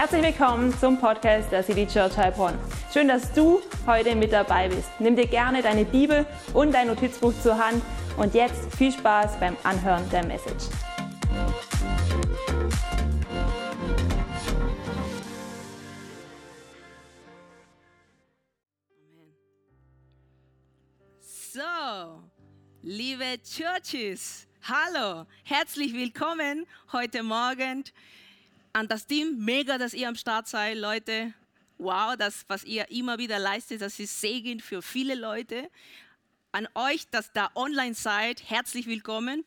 Herzlich willkommen zum Podcast der City Church Heilbronn. Schön, dass du heute mit dabei bist. Nimm dir gerne deine Bibel und dein Notizbuch zur Hand und jetzt viel Spaß beim Anhören der Message. So, liebe Churches, hallo, herzlich willkommen heute Morgen an das Team. Mega, dass ihr am Start seid, Leute. Wow, das, was ihr immer wieder leistet, das ist Segen für viele Leute. An euch, dass da online seid, herzlich willkommen.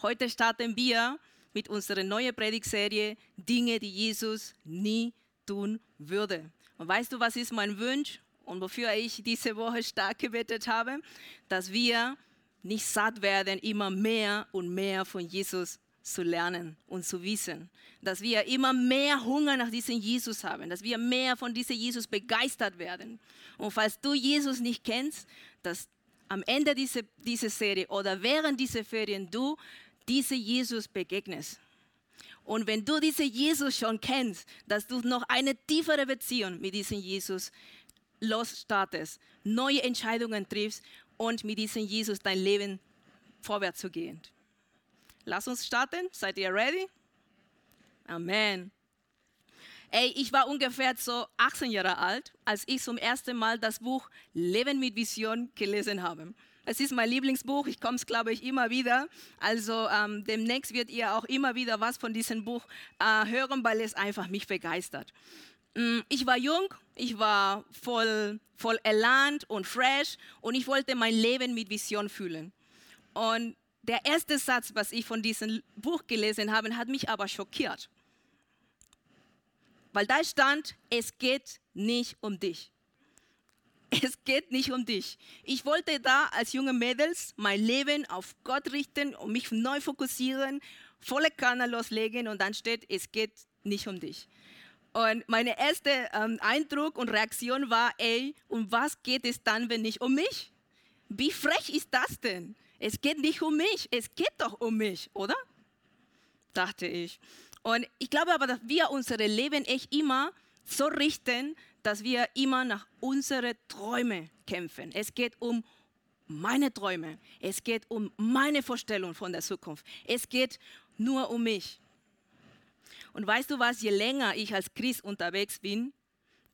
Heute starten wir mit unserer neuen Predigtserie Dinge, die Jesus nie tun würde. Und weißt du, was ist mein Wunsch? und wofür ich diese Woche stark gebetet habe, dass wir nicht satt werden, immer mehr und mehr von Jesus zu lernen und zu wissen. Dass wir immer mehr Hunger nach diesem Jesus haben, dass wir mehr von diesem Jesus begeistert werden. Und falls du Jesus nicht kennst, dass am Ende dieser, dieser Serie oder während dieser Ferien du diese Jesus begegnest. Und wenn du diesen Jesus schon kennst, dass du noch eine tiefere Beziehung mit diesem Jesus losstartest, neue Entscheidungen triffst und mit diesem Jesus dein Leben vorwärts zu gehen. Lass uns starten. Seid ihr ready? Amen. Ey, ich war ungefähr so 18 Jahre alt, als ich zum ersten Mal das Buch Leben mit Vision gelesen habe. Es ist mein Lieblingsbuch, ich komme es, glaube ich, immer wieder. Also ähm, demnächst wird ihr auch immer wieder was von diesem Buch äh, hören, weil es einfach mich begeistert. Mm, ich war jung, ich war voll, voll Elan und fresh und ich wollte mein Leben mit Vision fühlen. Und der erste Satz, was ich von diesem Buch gelesen habe, hat mich aber schockiert. Weil da stand, es geht nicht um dich. Es geht nicht um dich. Ich wollte da als junge Mädels mein Leben auf Gott richten und mich neu fokussieren, volle Kanne loslegen und dann steht, es geht nicht um dich. Und meine erste ähm, Eindruck und Reaktion war, ey, um was geht es dann, wenn nicht um mich? Wie frech ist das denn? Es geht nicht um mich, es geht doch um mich, oder? Dachte ich. Und ich glaube aber, dass wir unser Leben echt immer so richten, dass wir immer nach unseren Träumen kämpfen. Es geht um meine Träume. Es geht um meine Vorstellung von der Zukunft. Es geht nur um mich. Und weißt du was, je länger ich als Christ unterwegs bin,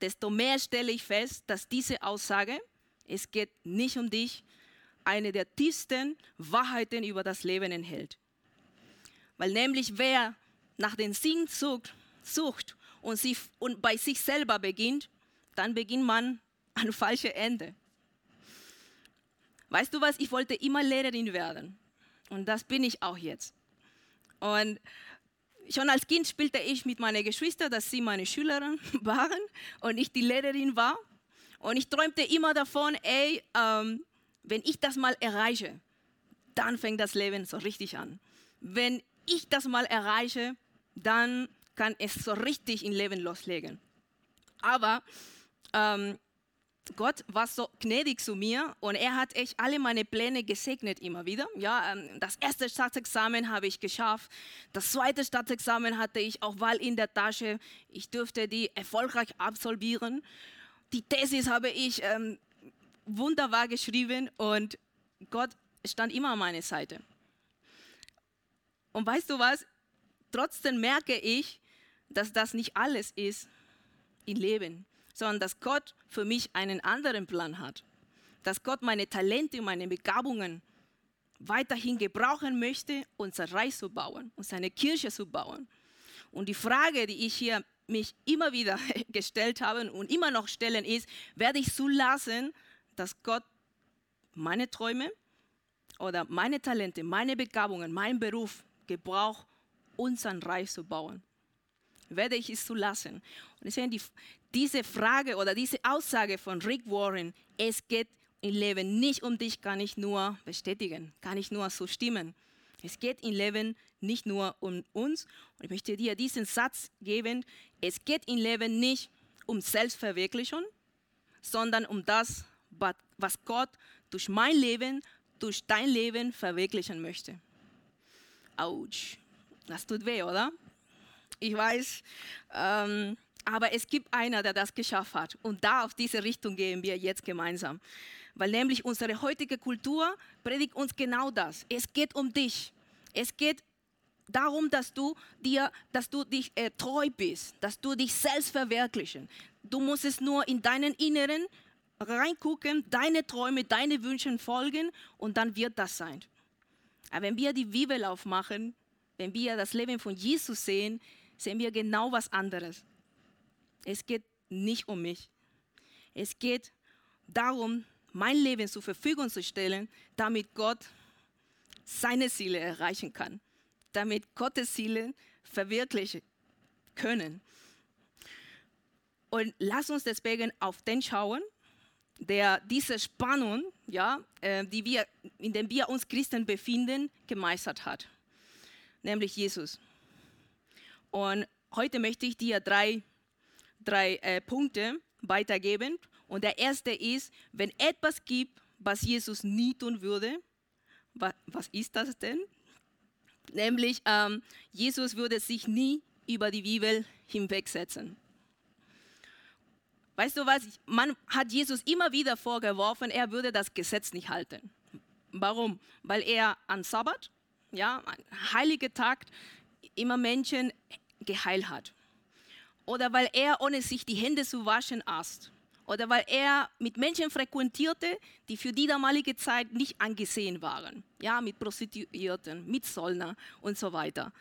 desto mehr stelle ich fest, dass diese Aussage, es geht nicht um dich, eine der tiefsten Wahrheiten über das Leben enthält. Weil nämlich wer nach dem Sinn sucht, und, sie, und bei sich selber beginnt, dann beginnt man an falsche Ende. Weißt du was, ich wollte immer Lehrerin werden. Und das bin ich auch jetzt. Und schon als Kind spielte ich mit meinen Geschwistern, dass sie meine Schülerin waren und ich die Lehrerin war. Und ich träumte immer davon, ey, ähm, wenn ich das mal erreiche, dann fängt das Leben so richtig an. Wenn ich das mal erreiche, dann kann es so richtig im Leben loslegen. Aber ähm, Gott war so gnädig zu mir und er hat echt alle meine Pläne gesegnet immer wieder. Ja, ähm, das erste Staatsexamen habe ich geschafft. Das zweite Staatsexamen hatte ich auch Wahl in der Tasche. Ich durfte die erfolgreich absolvieren. Die Thesis habe ich ähm, wunderbar geschrieben und Gott stand immer an meiner Seite. Und weißt du was? Trotzdem merke ich, dass das nicht alles ist im Leben sondern dass Gott für mich einen anderen Plan hat. Dass Gott meine Talente und meine Begabungen weiterhin gebrauchen möchte, unser Reich zu bauen und seine Kirche zu bauen. Und die Frage, die ich hier mich immer wieder gestellt habe und immer noch stellen, ist, werde ich zulassen, dass Gott meine Träume oder meine Talente, meine Begabungen, meinen Beruf gebraucht, unser Reich zu bauen? Werde ich es zulassen? Und deswegen die, diese Frage oder diese Aussage von Rick Warren, es geht im Leben nicht um dich, kann ich nur bestätigen, kann ich nur so stimmen. Es geht im Leben nicht nur um uns. Und ich möchte dir diesen Satz geben, es geht im Leben nicht um Selbstverwirklichung, sondern um das, was Gott durch mein Leben, durch dein Leben verwirklichen möchte. Autsch, das tut weh, oder? ich weiß. Ähm, aber es gibt einer, der das geschafft hat. Und da auf diese Richtung gehen wir jetzt gemeinsam. Weil nämlich unsere heutige Kultur predigt uns genau das. Es geht um dich. Es geht darum, dass du dir, dass du dich äh, treu bist, dass du dich selbst verwirklichen. Du musst es nur in deinen Inneren reingucken, deine Träume, deine Wünsche folgen und dann wird das sein. Aber wenn wir die Bibel aufmachen, wenn wir das Leben von Jesus sehen, sehen wir genau was anderes. Es geht nicht um mich. Es geht darum, mein Leben zur Verfügung zu stellen, damit Gott seine Ziele erreichen kann, damit Gottes Ziele verwirklichen können. Und lass uns deswegen auf den schauen, der diese Spannung, ja, äh, die wir, in der wir uns Christen befinden, gemeistert hat, nämlich Jesus. Und heute möchte ich dir drei, drei äh, Punkte weitergeben. Und der erste ist, wenn etwas gibt, was Jesus nie tun würde, was, was ist das denn? Nämlich, ähm, Jesus würde sich nie über die Bibel hinwegsetzen. Weißt du was? Man hat Jesus immer wieder vorgeworfen, er würde das Gesetz nicht halten. Warum? Weil er an Sabbat, ja, ein heiliger Tag, immer Menschen geheilt hat. Oder weil er, ohne sich die Hände zu waschen, aß. Oder weil er mit Menschen frequentierte, die für die damalige Zeit nicht angesehen waren. Ja, mit Prostituierten, mit Zollner und so weiter.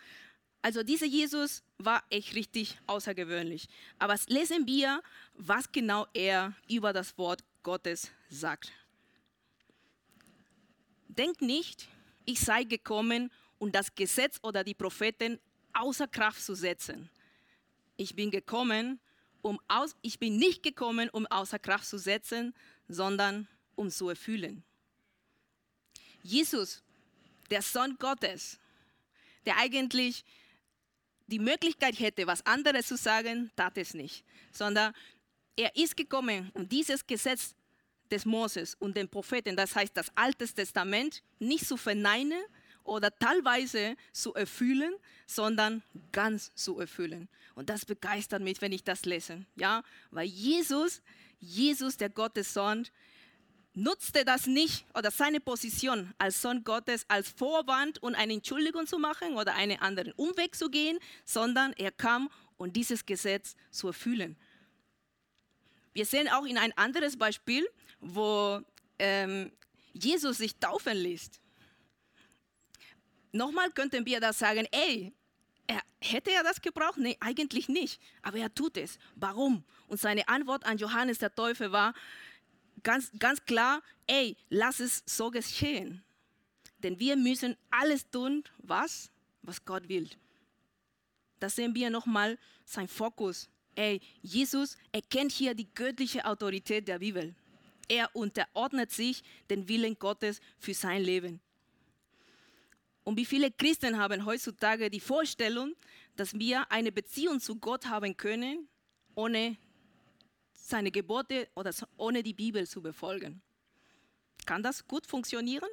Also dieser Jesus war echt richtig außergewöhnlich. Aber lesen wir, was genau er über das Wort Gottes sagt. Denkt nicht, ich sei gekommen, um das Gesetz oder die Propheten außer Kraft zu setzen. Ich bin gekommen, um aus, ich bin nicht gekommen, um außer Kraft zu setzen, sondern um zu erfüllen. Jesus, der Sohn Gottes, der eigentlich die Möglichkeit hätte, was anderes zu sagen, tat es nicht, sondern er ist gekommen, um dieses Gesetz des Moses und den Propheten, das heißt das Alte Testament, nicht zu verneinen oder teilweise zu erfüllen, sondern ganz zu erfüllen. Und das begeistert mich, wenn ich das lese, ja, weil Jesus, Jesus, der Gottes Sohn, nutzte das nicht oder seine Position als Sohn Gottes als Vorwand, um eine Entschuldigung zu machen oder einen anderen Umweg zu gehen, sondern er kam, um dieses Gesetz zu erfüllen. Wir sehen auch in ein anderes Beispiel, wo ähm, Jesus sich taufen lässt. Nochmal könnten wir da sagen, ey, er, hätte er das gebraucht? Nee, eigentlich nicht. Aber er tut es. Warum? Und seine Antwort an Johannes der Täufer war, ganz, ganz klar, ey, lass es so geschehen. Denn wir müssen alles tun, was, was Gott will. Da sehen wir nochmal sein Fokus. Ey, Jesus erkennt hier die göttliche Autorität der Bibel. Er unterordnet sich den Willen Gottes für sein Leben. Und wie viele Christen haben heutzutage die Vorstellung, dass wir eine Beziehung zu Gott haben können, ohne seine Gebote oder ohne die Bibel zu befolgen. Kann das gut funktionieren?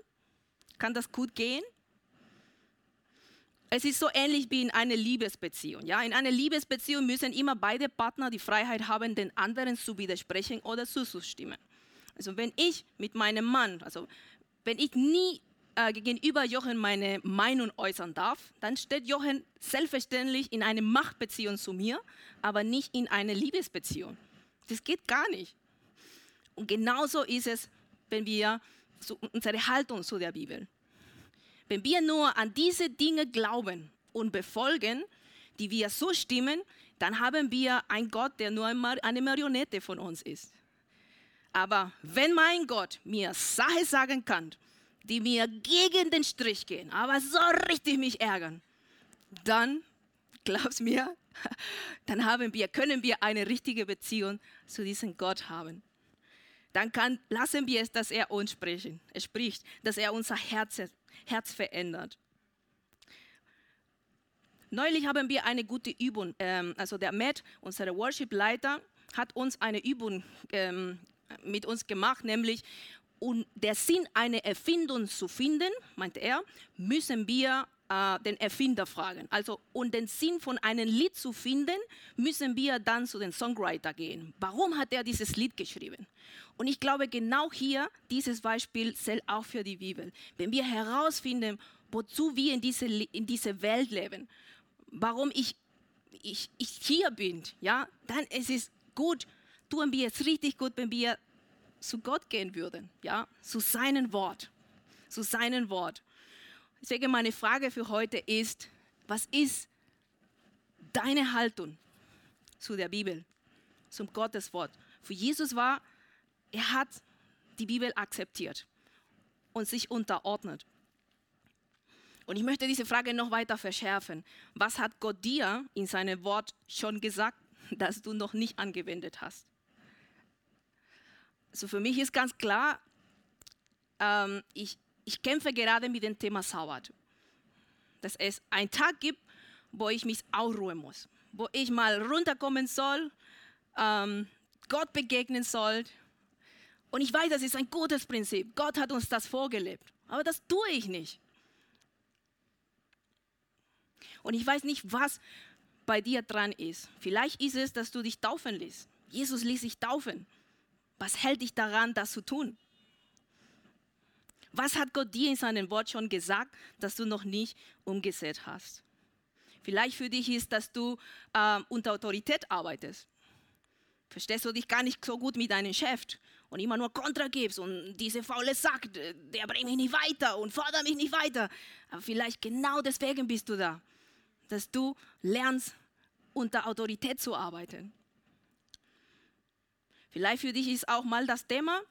Kann das gut gehen? Es ist so ähnlich wie in einer Liebesbeziehung. Ja? In einer Liebesbeziehung müssen immer beide Partner die Freiheit haben, den anderen zu widersprechen oder zuzustimmen. Also wenn ich mit meinem Mann, also wenn ich nie äh, gegenüber Jochen meine Meinung äußern darf, dann steht Jochen selbstverständlich in einer Machtbeziehung zu mir, aber nicht in einer Liebesbeziehung. Das geht gar nicht. Und genauso ist es, wenn wir unsere Haltung zu der Bibel. Wenn wir nur an diese Dinge glauben und befolgen, die wir so stimmen, dann haben wir einen Gott, der nur eine Marionette von uns ist. Aber wenn mein Gott mir Sachen sagen kann, die mir gegen den Strich gehen, aber so richtig mich ärgern, dann glaub's mir, dann haben wir, können wir eine richtige Beziehung zu diesem Gott haben. Dann kann, lassen wir es, dass er uns sprechen, er spricht, dass er unser Herz, Herz verändert. Neulich haben wir eine gute Übung, ähm, also der Matt, unser Worship-Leiter, hat uns eine Übung ähm, mit uns gemacht, nämlich um der Sinn einer Erfindung zu finden, meinte er, müssen wir äh, den Erfinder fragen. Also, um den Sinn von einem Lied zu finden, müssen wir dann zu den Songwriter gehen. Warum hat er dieses Lied geschrieben? Und ich glaube, genau hier, dieses Beispiel zählt auch für die Bibel. Wenn wir herausfinden, wozu wir in dieser in diese Welt leben, warum ich, ich, ich hier bin, ja, dann ist es gut, tun wir es richtig gut, wenn wir zu Gott gehen würden, ja, zu seinem Wort, zu seinem Wort. Deswegen meine Frage für heute ist, was ist deine Haltung zu der Bibel, zum Gotteswort? Für Jesus war, er hat die Bibel akzeptiert und sich unterordnet. Und ich möchte diese Frage noch weiter verschärfen. Was hat Gott dir in seinem Wort schon gesagt, das du noch nicht angewendet hast? Also für mich ist ganz klar, ähm, ich, ich kämpfe gerade mit dem Thema Sabbat. Dass es einen Tag gibt, wo ich mich ausruhen muss, wo ich mal runterkommen soll, ähm, Gott begegnen soll. Und ich weiß, das ist ein gutes Prinzip. Gott hat uns das vorgelebt. Aber das tue ich nicht. Und ich weiß nicht, was bei dir dran ist. Vielleicht ist es, dass du dich taufen lässt. Jesus ließ sich taufen. Was hält dich daran, das zu tun? Was hat Gott dir in seinem Wort schon gesagt, das du noch nicht umgesetzt hast? Vielleicht für dich ist, dass du äh, unter Autorität arbeitest. Verstehst du dich gar nicht so gut mit deinem Chef und immer nur Kontra gibst und diese faule Sack, der bringt mich nicht weiter und fordert mich nicht weiter. Aber vielleicht genau deswegen bist du da, dass du lernst, unter Autorität zu arbeiten. Vielleicht für dich ist auch mal das Thema,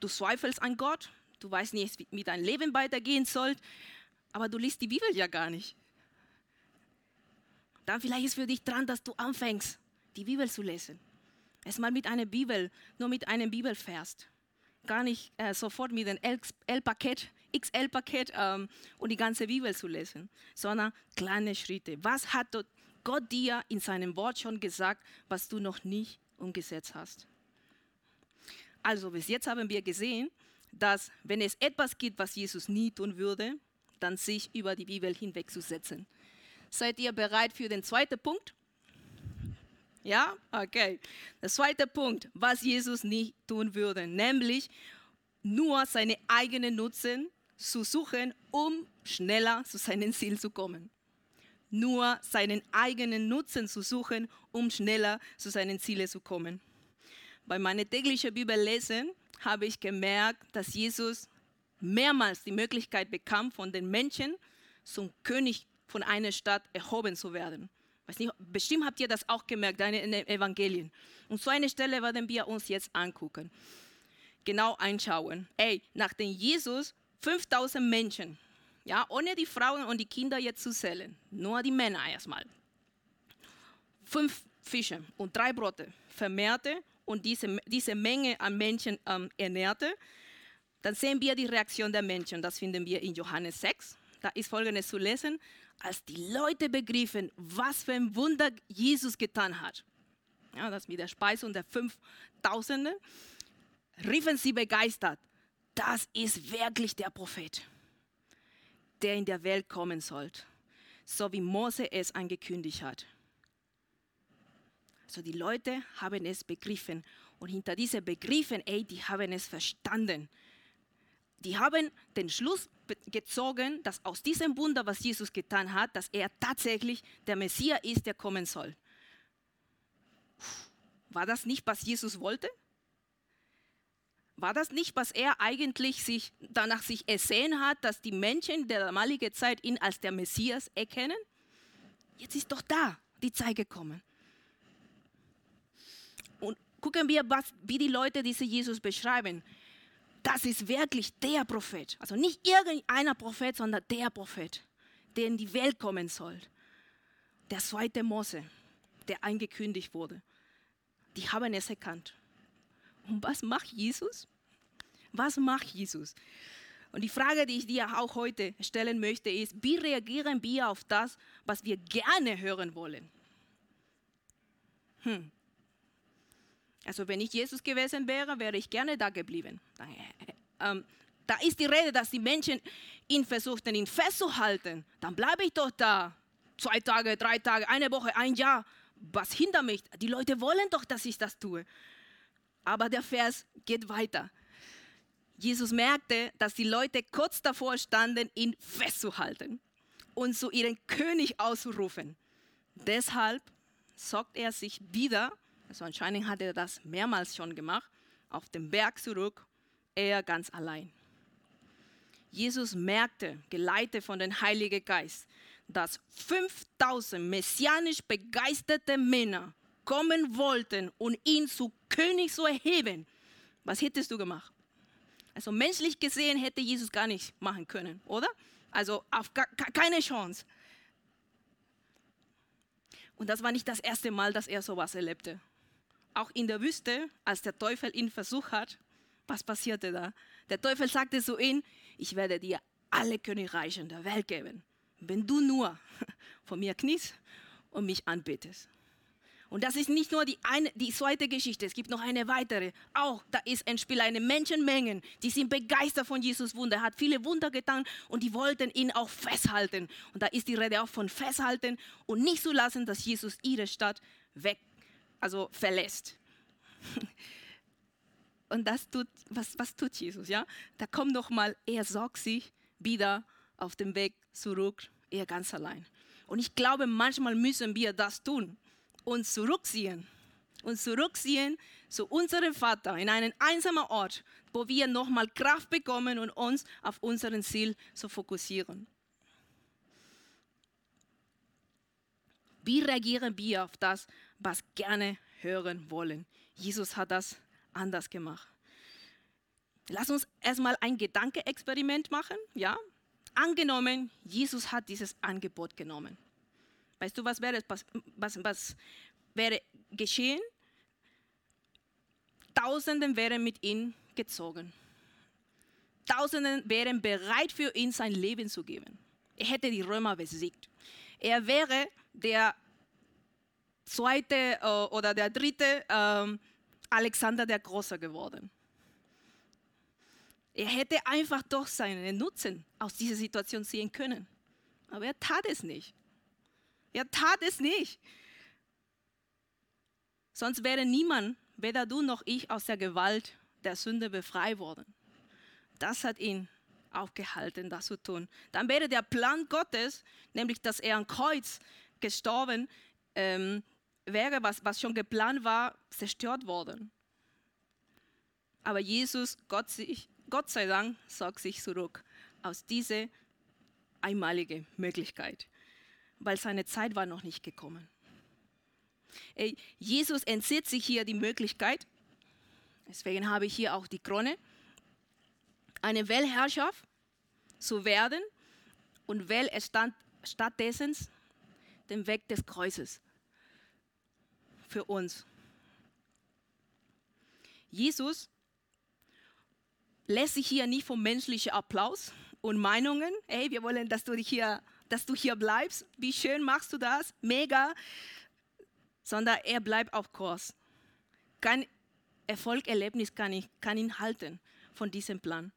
du zweifelst an Gott, du weißt nicht, wie dein Leben weitergehen soll, aber du liest die Bibel ja gar nicht. Dann vielleicht ist für dich dran, dass du anfängst, die Bibel zu lesen. Erstmal mit einer Bibel, nur mit einem Bibelvers. Gar nicht äh, sofort mit dem L-Paket, XL-Paket ähm, und die ganze Bibel zu lesen, sondern kleine Schritte. Was hat Gott dir in seinem Wort schon gesagt, was du noch nicht umgesetzt hast? Also bis jetzt haben wir gesehen, dass wenn es etwas gibt, was Jesus nie tun würde, dann sich über die Bibel hinwegzusetzen. Seid ihr bereit für den zweiten Punkt? Ja? Okay. Der zweite Punkt, was Jesus nicht tun würde, nämlich nur seine eigenen Nutzen zu suchen, um schneller zu seinem Ziel zu kommen. Nur seinen eigenen Nutzen zu suchen, um schneller zu seinen Zielen zu kommen. Bei meiner täglichen Bibellesen habe ich gemerkt, dass Jesus mehrmals die Möglichkeit bekam, von den Menschen zum König von einer Stadt erhoben zu werden. Weiß nicht, bestimmt habt ihr das auch gemerkt in den Evangelien. Und so eine Stelle werden wir uns jetzt angucken. Genau einschauen. Ey, nachdem Jesus 5000 Menschen, ja, ohne die Frauen und die Kinder jetzt zu zählen, nur die Männer erstmal, fünf Fische und drei Brote vermehrte und diese, diese Menge an Menschen ähm, ernährte, dann sehen wir die Reaktion der Menschen. Das finden wir in Johannes 6. Da ist folgendes zu lesen. Als die Leute begriffen, was für ein Wunder Jesus getan hat, ja, das mit der Speisung der Fünftausende, riefen sie begeistert, das ist wirklich der Prophet, der in der Welt kommen soll, so wie Mose es angekündigt hat. Also die Leute haben es begriffen. Und hinter diesen Begriffen, ey, die haben es verstanden. Die haben den Schluss gezogen, dass aus diesem Wunder, was Jesus getan hat, dass er tatsächlich der Messias ist, der kommen soll. War das nicht, was Jesus wollte? War das nicht, was er eigentlich sich danach sich ersehen hat, dass die Menschen der damaligen Zeit ihn als der Messias erkennen? Jetzt ist doch da die Zeit gekommen gucken wir, was, wie die Leute diese Jesus beschreiben. Das ist wirklich der Prophet. Also nicht irgendeiner Prophet, sondern der Prophet, der in die Welt kommen soll. Der zweite Mose, der angekündigt wurde. Die haben es erkannt. Und was macht Jesus? Was macht Jesus? Und die Frage, die ich dir auch heute stellen möchte, ist, wie reagieren wir auf das, was wir gerne hören wollen? Hm. Also wenn ich Jesus gewesen wäre, wäre ich gerne da geblieben. Ähm, da ist die Rede, dass die Menschen ihn versuchten, ihn festzuhalten. Dann bleibe ich doch da. Zwei Tage, drei Tage, eine Woche, ein Jahr. Was hindert mich? Die Leute wollen doch, dass ich das tue. Aber der Vers geht weiter. Jesus merkte, dass die Leute kurz davor standen, ihn festzuhalten und zu ihrem König auszurufen. Deshalb zog er sich wieder, also anscheinend hat er das mehrmals schon gemacht, auf den Berg zurück, er ganz allein. Jesus merkte, geleitet von dem Heiligen Geist, dass 5000 messianisch begeisterte Männer kommen wollten, um ihn zu König zu erheben. Was hättest du gemacht? Also menschlich gesehen hätte Jesus gar nicht machen können, oder? Also auf keine Chance. Und das war nicht das erste Mal, dass er sowas erlebte. Auch in der Wüste, als der Teufel ihn versucht hat, was passierte da? Der Teufel sagte zu ihm, ich werde dir alle Königreiche der Welt geben, wenn du nur vor mir kniest und mich anbetest. Und das ist nicht nur die, eine, die zweite Geschichte, es gibt noch eine weitere. Auch da ist ein Spiel, eine Menschenmengen, die sind begeistert von Jesus Wunder. Er hat viele Wunder getan und die wollten ihn auch festhalten. Und da ist die Rede auch von festhalten und nicht zu lassen, dass Jesus ihre Stadt weg, also verlässt. Und das tut, was, was tut Jesus? Ja? Da kommt noch mal, er sorgt sich wieder auf dem Weg zurück, er ganz allein. Und ich glaube, manchmal müssen wir das tun uns zurückziehen. Uns zurückziehen zu unserem Vater in einen einsamen Ort, wo wir nochmal Kraft bekommen und uns auf unseren Ziel zu fokussieren. Wie reagieren wir auf das, was gerne hören wollen? Jesus hat das anders gemacht. Lass uns erstmal ein Gedankenexperiment machen. Ja? Angenommen, Jesus hat dieses Angebot genommen. Weißt du, was wäre, was, was, was wäre geschehen? Tausenden wären mit ihm gezogen. Tausenden wären bereit für ihn sein Leben zu geben. Er hätte die Römer besiegt. Er wäre der zweite äh, oder der dritte ähm, Alexander der Große geworden. Er hätte einfach doch seinen Nutzen aus dieser Situation sehen können. Aber er tat es nicht. Er tat es nicht. Sonst wäre niemand, weder du noch ich, aus der Gewalt der Sünde befreit worden. Das hat ihn aufgehalten, das zu tun. Dann wäre der Plan Gottes, nämlich dass er am Kreuz gestorben ähm, wäre, was, was schon geplant war, zerstört worden. Aber Jesus, Gott, sich, Gott sei Dank, zog sich zurück aus dieser einmaligen Möglichkeit weil seine Zeit war noch nicht gekommen. Jesus entzieht sich hier die Möglichkeit, deswegen habe ich hier auch die Krone, eine Weltherrschaft zu werden und wählt stattdessen den Weg des Kreuzes für uns. Jesus lässt sich hier nicht vom menschlichen Applaus und Meinungen, hey, wir wollen, dass du dich hier dass du hier bleibst. Wie schön machst du das? Mega. Sondern er bleibt auf Kurs. Kein Erfolgserlebnis kann, ich, kann ihn halten von diesem Plan.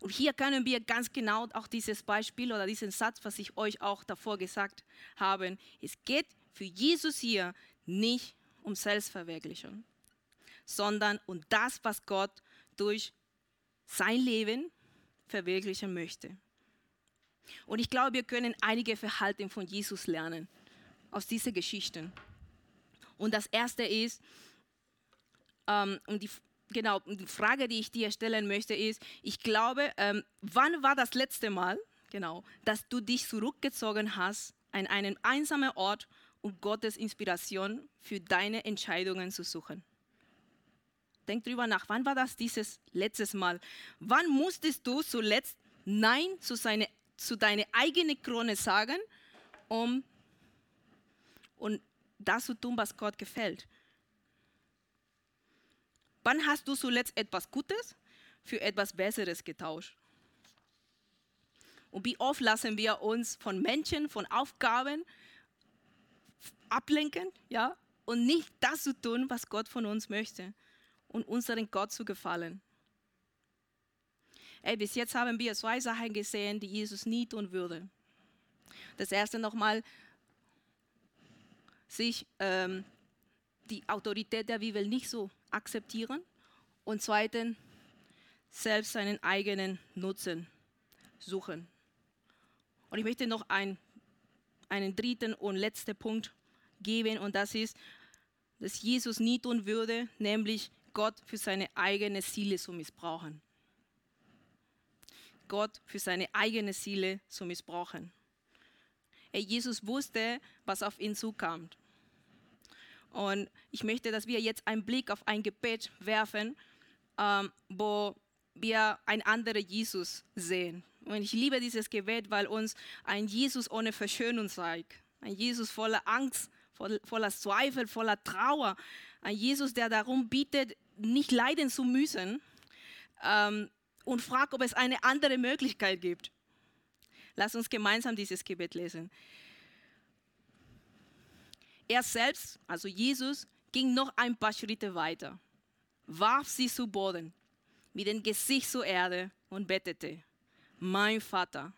Und hier können wir ganz genau auch dieses Beispiel oder diesen Satz, was ich euch auch davor gesagt habe. Es geht für Jesus hier nicht um Selbstverwirklichung, sondern um das, was Gott durch sein Leben verwirklichen möchte. Und ich glaube, wir können einige Verhalten von Jesus lernen aus diesen Geschichten. Und das erste ist, ähm, und die, genau, die Frage, die ich dir stellen möchte, ist, ich glaube, ähm, wann war das letzte Mal, genau, dass du dich zurückgezogen hast an einen einsamen Ort, um Gottes Inspiration für deine Entscheidungen zu suchen? Denk drüber nach, wann war das dieses letztes Mal? Wann musstest du zuletzt Nein zu seiner zu deiner eigenen Krone sagen, um und das zu tun, was Gott gefällt. Wann hast du zuletzt etwas Gutes für etwas Besseres getauscht? Und wie oft lassen wir uns von Menschen, von Aufgaben ablenken, ja, und nicht das zu tun, was Gott von uns möchte und unseren Gott zu gefallen. Ey, bis jetzt haben wir zwei Sachen gesehen, die Jesus nie tun würde. Das erste nochmal, sich ähm, die Autorität der Bibel nicht so akzeptieren. Und zweitens, selbst seinen eigenen Nutzen suchen. Und ich möchte noch ein, einen dritten und letzten Punkt geben, und das ist, dass Jesus nie tun würde, nämlich Gott für seine eigenen Ziele zu missbrauchen. Gott für seine eigenen Ziele zu missbrauchen. Jesus wusste, was auf ihn zukam. Und ich möchte, dass wir jetzt einen Blick auf ein Gebet werfen, ähm, wo wir einen anderen Jesus sehen. Und ich liebe dieses Gebet, weil uns ein Jesus ohne Verschönung zeigt. Ein Jesus voller Angst, voller Zweifel, voller Trauer. Ein Jesus, der darum bietet, nicht leiden zu müssen ähm, und fragt, ob es eine andere Möglichkeit gibt. Lass uns gemeinsam dieses Gebet lesen. Er selbst, also Jesus, ging noch ein paar Schritte weiter, warf sie zu Boden, mit dem Gesicht zur Erde und betete, mein Vater,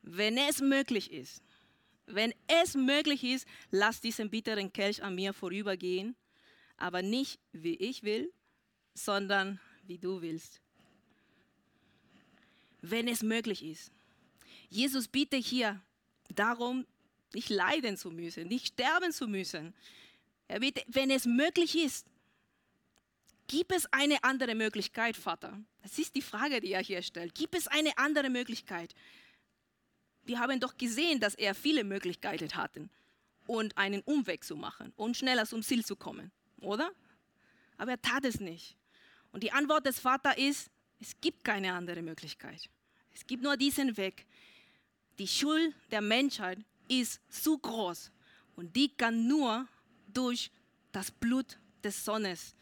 wenn es möglich ist, wenn es möglich ist, lass diesen bitteren Kelch an mir vorübergehen, aber nicht wie ich will, sondern wie du willst. Wenn es möglich ist. Jesus bittet hier darum, nicht leiden zu müssen, nicht sterben zu müssen. Er bittet, wenn es möglich ist, gibt es eine andere Möglichkeit, Vater? Das ist die Frage, die er hier stellt. Gibt es eine andere Möglichkeit? Wir haben doch gesehen, dass er viele Möglichkeiten hatte und einen Umweg zu machen und schneller zum Ziel zu kommen, oder? Aber er tat es nicht. Und die Antwort des Vaters ist, es gibt keine andere Möglichkeit. Es gibt nur diesen Weg. Die Schuld der Menschheit ist zu groß und die kann nur durch das Blut des Sohnes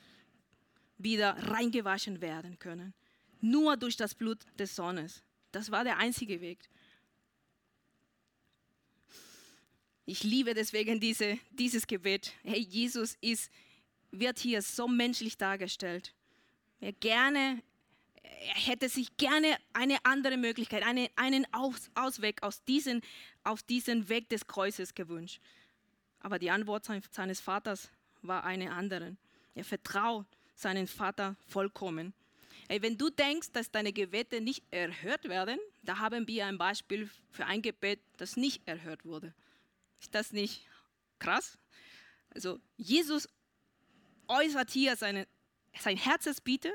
wieder reingewaschen werden können. Nur durch das Blut des Sohnes. Das war der einzige Weg. Ich liebe deswegen diese, dieses Gebet. Hey, Jesus ist, wird hier so menschlich dargestellt. Er gerne, er hätte sich gerne eine andere Möglichkeit, eine, einen Aus, Ausweg aus diesen, auf diesen Weg des Kreuzes gewünscht. Aber die Antwort seines Vaters war eine andere. Er vertraut seinen Vater vollkommen. Ey, wenn du denkst, dass deine Gebete nicht erhört werden, da haben wir ein Beispiel für ein Gebet, das nicht erhört wurde. Ist das nicht krass? Also Jesus äußert hier seine, sein Herzensbiete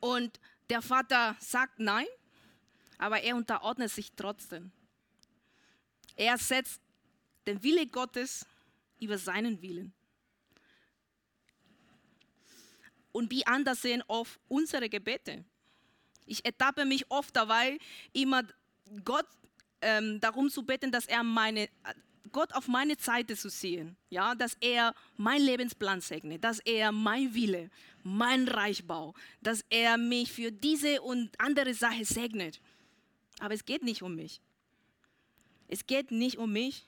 und der Vater sagt nein, aber er unterordnet sich trotzdem. Er setzt den Wille Gottes über seinen Willen. Und wie anders sehen oft unsere Gebete. Ich ertappe mich oft dabei, immer Gott ähm, darum zu beten, dass er meine, Gott auf meine Seite zu sehen, ja, dass er mein Lebensplan segnet, dass er mein Wille, mein Reich baut, dass er mich für diese und andere Sache segnet. Aber es geht nicht um mich. Es geht nicht um mich.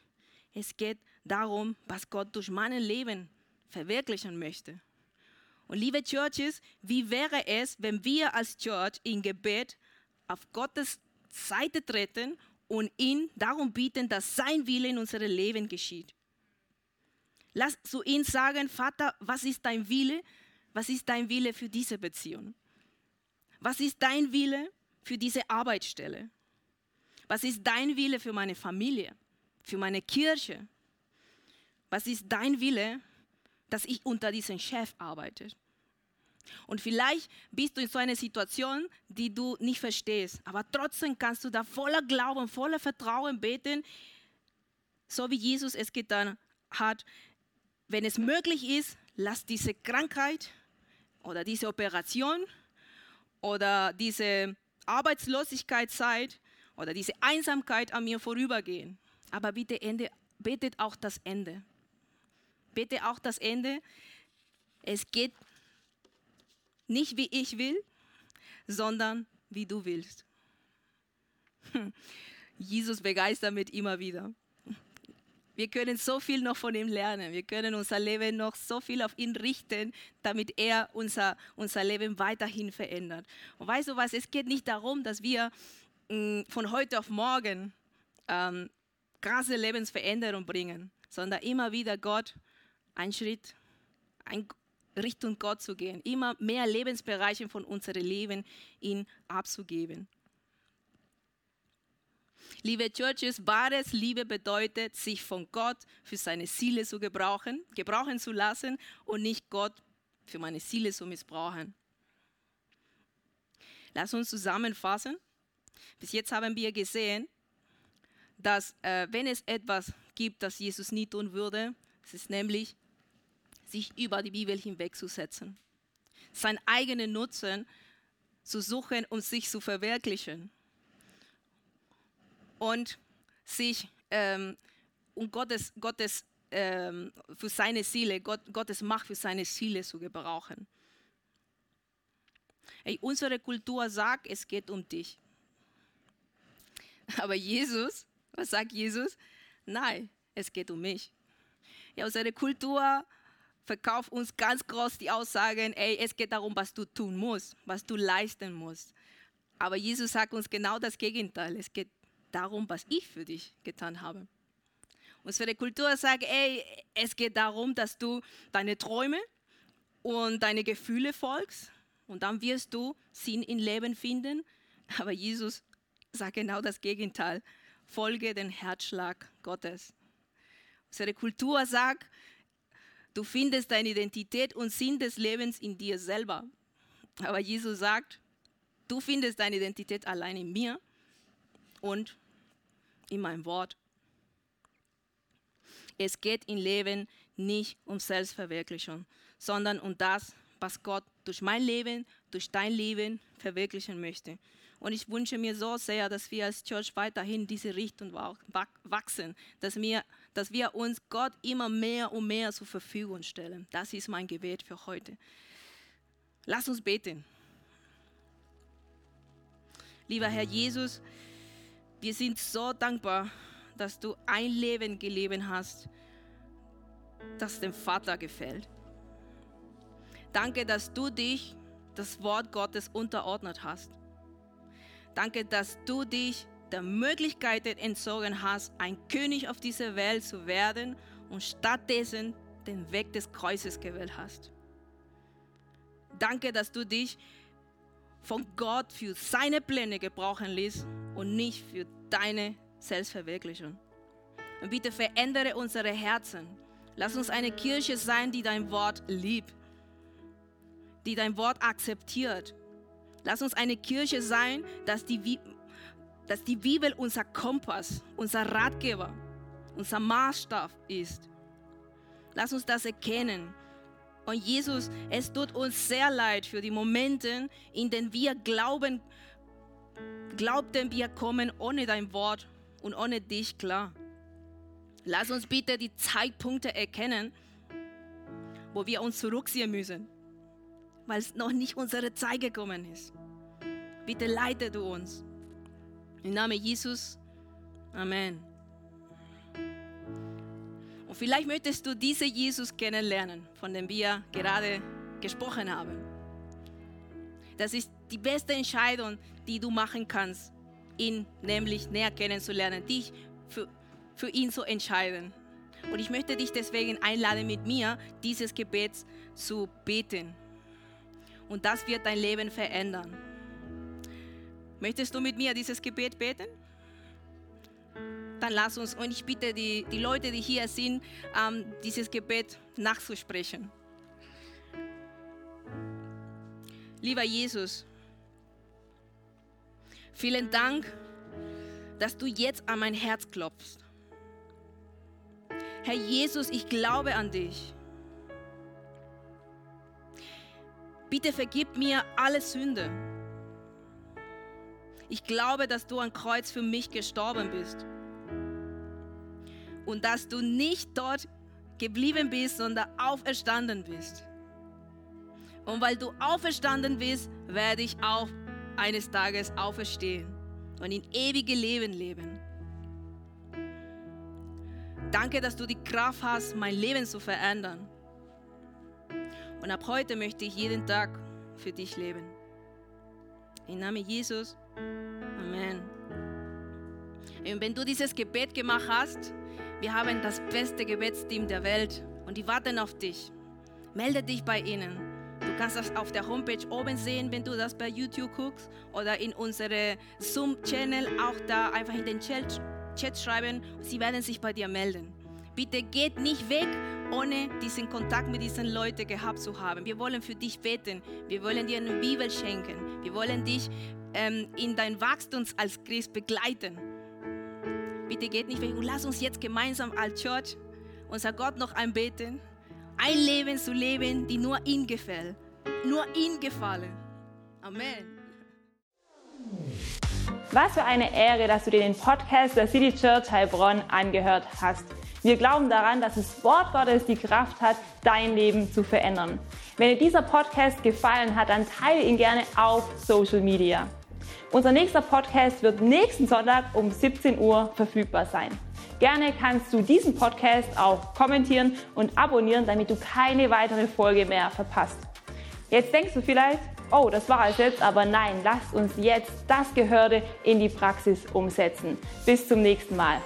Es geht darum, was Gott durch mein Leben verwirklichen möchte. Und liebe Churches, wie wäre es, wenn wir als Church in Gebet auf Gottes Seite treten und ihn darum bieten, dass sein Wille in unserem Leben geschieht? Lass zu ihm sagen, Vater, was ist dein Wille? Was ist dein Wille für diese Beziehung? Was ist dein Wille für diese Arbeitsstelle? Was ist dein Wille für meine Familie, für meine Kirche? Was ist dein Wille dass ich unter diesem Chef arbeite. Und vielleicht bist du in so einer Situation, die du nicht verstehst, aber trotzdem kannst du da voller Glauben, voller Vertrauen beten, so wie Jesus es getan hat. Wenn es möglich ist, lass diese Krankheit oder diese Operation oder diese Arbeitslosigkeitszeit oder diese Einsamkeit an mir vorübergehen. Aber bitte Ende, betet auch das Ende bitte auch das Ende. Es geht nicht wie ich will, sondern wie du willst. Jesus begeistert mich immer wieder. Wir können so viel noch von ihm lernen. Wir können unser Leben noch so viel auf ihn richten, damit er unser, unser Leben weiterhin verändert. Und weißt du was, es geht nicht darum, dass wir mm, von heute auf morgen ähm, krasse Lebensveränderung bringen, sondern immer wieder Gott einen Schritt, ein Richtung Gott zu gehen, immer mehr Lebensbereiche von unserem Leben ihn abzugeben. Liebe Churches, wahres Liebe bedeutet, sich von Gott für seine Ziele zu gebrauchen, gebrauchen zu lassen und nicht Gott für meine Ziele zu missbrauchen. Lass uns zusammenfassen. Bis jetzt haben wir gesehen, dass äh, wenn es etwas gibt, das Jesus nie tun würde, es ist nämlich, sich über die Bibel hinwegzusetzen, sein eigenen Nutzen zu suchen und sich zu verwirklichen und sich ähm, und Gottes, Gottes ähm, für seine Ziele, Gott, Gottes Macht für seine Ziele zu gebrauchen. Ey, unsere Kultur sagt, es geht um dich. Aber Jesus was sagt Jesus? Nein, es geht um mich. Ja, unsere Kultur verkauft uns ganz groß die Aussagen, ey, es geht darum, was du tun musst, was du leisten musst. Aber Jesus sagt uns genau das Gegenteil. Es geht darum, was ich für dich getan habe. Unsere Kultur sagt, ey, es geht darum, dass du deine Träume und deine Gefühle folgst und dann wirst du Sinn im Leben finden. Aber Jesus sagt genau das Gegenteil folge den Herzschlag Gottes. Unsere Kultur sagt, du findest deine Identität und Sinn des Lebens in dir selber. Aber Jesus sagt, du findest deine Identität allein in mir und in meinem Wort. Es geht im Leben nicht um Selbstverwirklichung, sondern um das, was Gott durch mein Leben, durch dein Leben verwirklichen möchte. Und ich wünsche mir so sehr, dass wir als Church weiterhin diese Richtung wachsen, dass wir, dass wir uns Gott immer mehr und mehr zur Verfügung stellen. Das ist mein Gebet für heute. Lass uns beten. Lieber Herr Jesus, wir sind so dankbar, dass du ein Leben gelebt hast, das dem Vater gefällt. Danke, dass du dich das Wort Gottes unterordnet hast. Danke, dass du dich der Möglichkeiten entzogen hast, ein König auf dieser Welt zu werden und stattdessen den Weg des Kreuzes gewählt hast. Danke, dass du dich von Gott für seine Pläne gebrauchen ließ und nicht für deine Selbstverwirklichung. Und bitte verändere unsere Herzen. Lass uns eine Kirche sein, die dein Wort liebt, die dein Wort akzeptiert Lass uns eine Kirche sein, dass die, dass die Bibel unser Kompass, unser Ratgeber, unser Maßstab ist. Lass uns das erkennen. Und Jesus, es tut uns sehr leid für die Momente, in denen wir glauben, glaubten wir kommen ohne dein Wort und ohne dich klar. Lass uns bitte die Zeitpunkte erkennen, wo wir uns zurückziehen müssen weil es noch nicht unsere Zeit gekommen ist. Bitte leite du uns. Im Namen Jesus. Amen. Und vielleicht möchtest du diese Jesus kennenlernen, von dem wir gerade gesprochen haben. Das ist die beste Entscheidung, die du machen kannst, ihn nämlich näher kennenzulernen, dich für, für ihn zu entscheiden. Und ich möchte dich deswegen einladen, mit mir dieses Gebet zu beten und das wird dein Leben verändern. Möchtest du mit mir dieses Gebet beten? Dann lass uns, und ich bitte die, die Leute, die hier sind, ähm, dieses Gebet nachzusprechen. Lieber Jesus, vielen Dank, dass du jetzt an mein Herz klopfst. Herr Jesus, ich glaube an dich. bitte vergib mir alle Sünde. Ich glaube, dass du am Kreuz für mich gestorben bist. Und dass du nicht dort geblieben bist, sondern auferstanden bist. Und weil du auferstanden bist, werde ich auch eines Tages auferstehen und in ewige Leben leben. Danke, dass du die Kraft hast, mein Leben zu verändern. Und ab heute möchte ich jeden Tag für dich leben. Im Namen Jesus. Amen. Und wenn du dieses Gebet gemacht hast, wir haben das beste Gebetsteam der Welt und die warten auf dich. Melde dich bei ihnen. Du kannst das auf der Homepage oben sehen, wenn du das bei YouTube guckst oder in unsere Zoom-Channel auch da einfach in den Chat, Chat schreiben. Sie werden sich bei dir melden. Bitte geht nicht weg, ohne diesen Kontakt mit diesen Leuten gehabt zu haben. Wir wollen für dich beten. Wir wollen dir eine Bibel schenken. Wir wollen dich ähm, in dein Wachstum als Christ begleiten. Bitte geht nicht weg und lass uns jetzt gemeinsam als Church unser Gott noch einbeten. Ein Leben zu leben, die nur ihm gefällt. Nur ihm gefallen. Amen. Was für eine Ehre, dass du dir den Podcast der City Church Heilbronn angehört hast. Wir glauben daran, dass das Wort Gottes die Kraft hat, dein Leben zu verändern. Wenn dir dieser Podcast gefallen hat, dann teile ihn gerne auf Social Media. Unser nächster Podcast wird nächsten Sonntag um 17 Uhr verfügbar sein. Gerne kannst du diesen Podcast auch kommentieren und abonnieren, damit du keine weitere Folge mehr verpasst. Jetzt denkst du vielleicht, oh, das war es jetzt, aber nein, lasst uns jetzt das Gehörte in die Praxis umsetzen. Bis zum nächsten Mal.